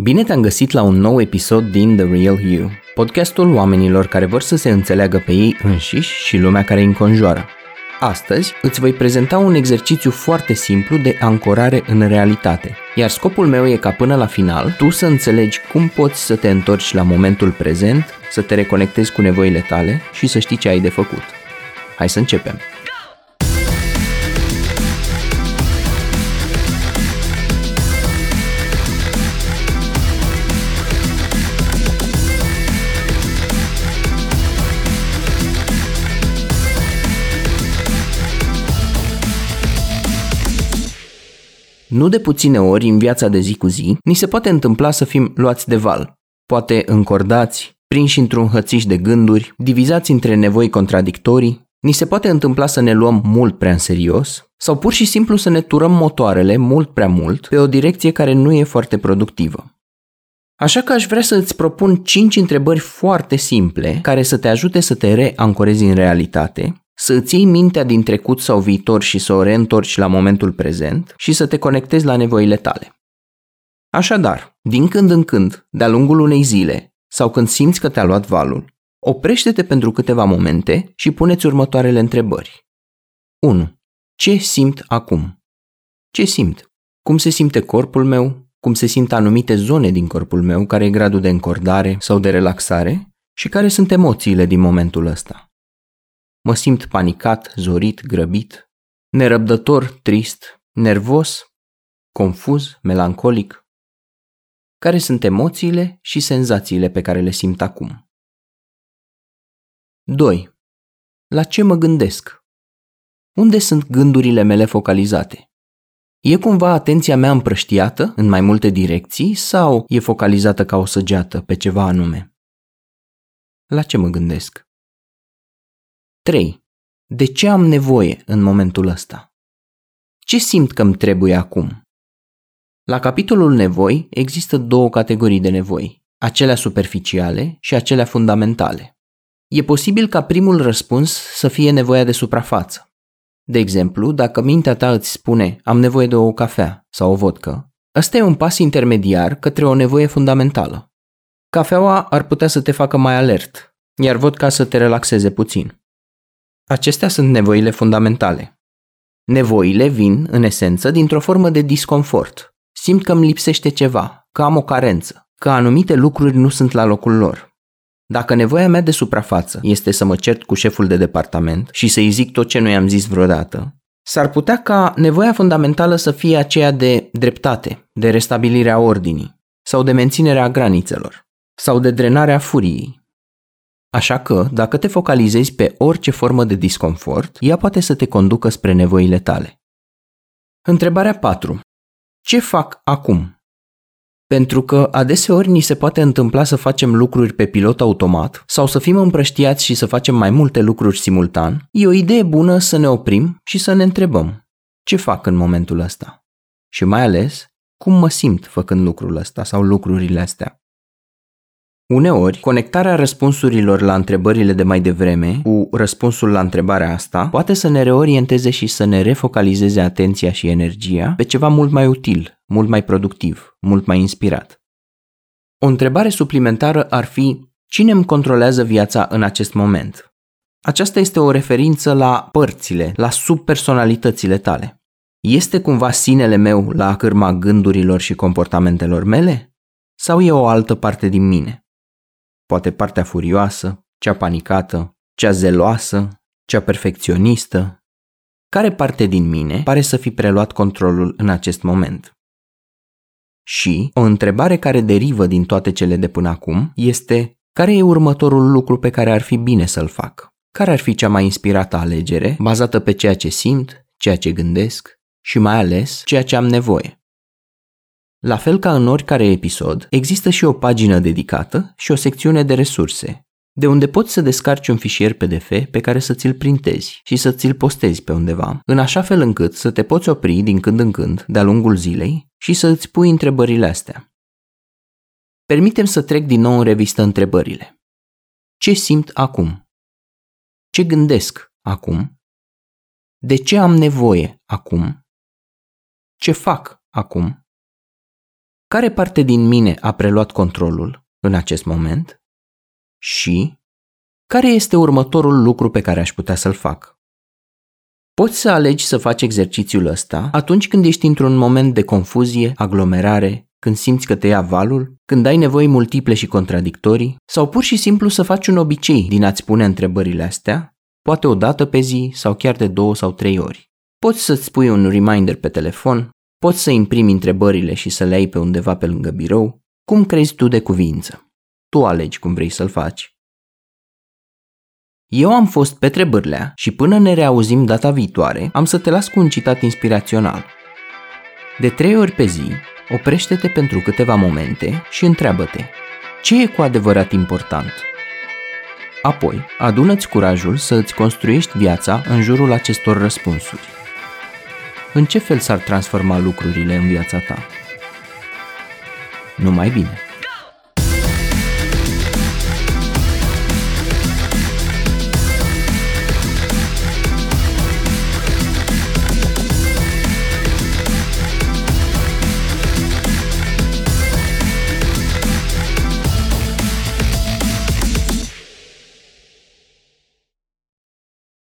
Bine te-am găsit la un nou episod din The Real You, podcastul oamenilor care vor să se înțeleagă pe ei înșiși și lumea care îi înconjoară. Astăzi îți voi prezenta un exercițiu foarte simplu de ancorare în realitate, iar scopul meu e ca până la final tu să înțelegi cum poți să te întorci la momentul prezent, să te reconectezi cu nevoile tale și să știi ce ai de făcut. Hai să începem! Nu de puține ori în viața de zi cu zi, ni se poate întâmpla să fim luați de val, poate încordați, prinși într-un hățiș de gânduri, divizați între nevoi contradictorii, ni se poate întâmpla să ne luăm mult prea în serios sau pur și simplu să ne turăm motoarele mult prea mult pe o direcție care nu e foarte productivă. Așa că aș vrea să îți propun 5 întrebări foarte simple care să te ajute să te reancorezi în realitate să îți iei mintea din trecut sau viitor și să o reîntorci la momentul prezent și să te conectezi la nevoile tale. Așadar, din când în când, de-a lungul unei zile sau când simți că te-a luat valul, oprește-te pentru câteva momente și puneți următoarele întrebări. 1. Ce simt acum? Ce simt? Cum se simte corpul meu? Cum se simt anumite zone din corpul meu? Care e gradul de încordare sau de relaxare? Și care sunt emoțiile din momentul ăsta? Mă simt panicat, zorit, grăbit, nerăbdător, trist, nervos, confuz, melancolic. Care sunt emoțiile și senzațiile pe care le simt acum? 2. La ce mă gândesc? Unde sunt gândurile mele focalizate? E cumva atenția mea împrăștiată în mai multe direcții sau e focalizată ca o săgeată pe ceva anume? La ce mă gândesc? 3. De ce am nevoie în momentul ăsta? Ce simt că îmi trebuie acum? La capitolul nevoi există două categorii de nevoi, acelea superficiale și acelea fundamentale. E posibil ca primul răspuns să fie nevoia de suprafață. De exemplu, dacă mintea ta îți spune am nevoie de o cafea sau o vodcă, ăsta e un pas intermediar către o nevoie fundamentală. Cafeaua ar putea să te facă mai alert, iar vodka să te relaxeze puțin. Acestea sunt nevoile fundamentale. Nevoile vin, în esență, dintr-o formă de disconfort. Simt că îmi lipsește ceva, că am o carență, că anumite lucruri nu sunt la locul lor. Dacă nevoia mea de suprafață este să mă cert cu șeful de departament și să-i zic tot ce nu i-am zis vreodată, s-ar putea ca nevoia fundamentală să fie aceea de dreptate, de restabilirea ordinii, sau de menținerea granițelor, sau de drenarea furiei, Așa că, dacă te focalizezi pe orice formă de disconfort, ea poate să te conducă spre nevoile tale. Întrebarea 4. Ce fac acum? Pentru că adeseori ni se poate întâmpla să facem lucruri pe pilot automat sau să fim împrăștiați și să facem mai multe lucruri simultan, e o idee bună să ne oprim și să ne întrebăm ce fac în momentul ăsta? Și mai ales, cum mă simt făcând lucrul ăsta sau lucrurile astea? Uneori, conectarea răspunsurilor la întrebările de mai devreme cu răspunsul la întrebarea asta poate să ne reorienteze și să ne refocalizeze atenția și energia pe ceva mult mai util, mult mai productiv, mult mai inspirat. O întrebare suplimentară ar fi cine îmi controlează viața în acest moment? Aceasta este o referință la părțile, la subpersonalitățile tale. Este cumva sinele meu la cârma gândurilor și comportamentelor mele? Sau e o altă parte din mine? Poate partea furioasă, cea panicată, cea zeloasă, cea perfecționistă. Care parte din mine pare să fi preluat controlul în acest moment? Și o întrebare care derivă din toate cele de până acum este care e următorul lucru pe care ar fi bine să-l fac? Care ar fi cea mai inspirată alegere, bazată pe ceea ce simt, ceea ce gândesc și mai ales ceea ce am nevoie? La fel ca în oricare episod, există și o pagină dedicată și o secțiune de resurse, de unde poți să descarci un fișier PDF pe care să ți-l printezi și să ți-l postezi pe undeva, în așa fel încât să te poți opri din când în când, de-a lungul zilei, și să îți pui întrebările astea. Permitem să trec din nou în revistă întrebările. Ce simt acum? Ce gândesc acum? De ce am nevoie acum? Ce fac acum? Care parte din mine a preluat controlul în acest moment? Și care este următorul lucru pe care aș putea să-l fac? Poți să alegi să faci exercițiul ăsta atunci când ești într-un moment de confuzie, aglomerare, când simți că te ia valul, când ai nevoi multiple și contradictorii, sau pur și simplu să faci un obicei din a-ți pune întrebările astea, poate o dată pe zi sau chiar de două sau trei ori. Poți să-ți pui un reminder pe telefon, poți să imprimi întrebările și să le ai pe undeva pe lângă birou, cum crezi tu de cuvință. Tu alegi cum vrei să-l faci. Eu am fost Petre Bârlea și până ne reauzim data viitoare, am să te las cu un citat inspirațional. De trei ori pe zi, oprește-te pentru câteva momente și întreabă-te, ce e cu adevărat important? Apoi, adună-ți curajul să îți construiești viața în jurul acestor răspunsuri. În ce fel s-ar transforma lucrurile în viața ta? Numai bine!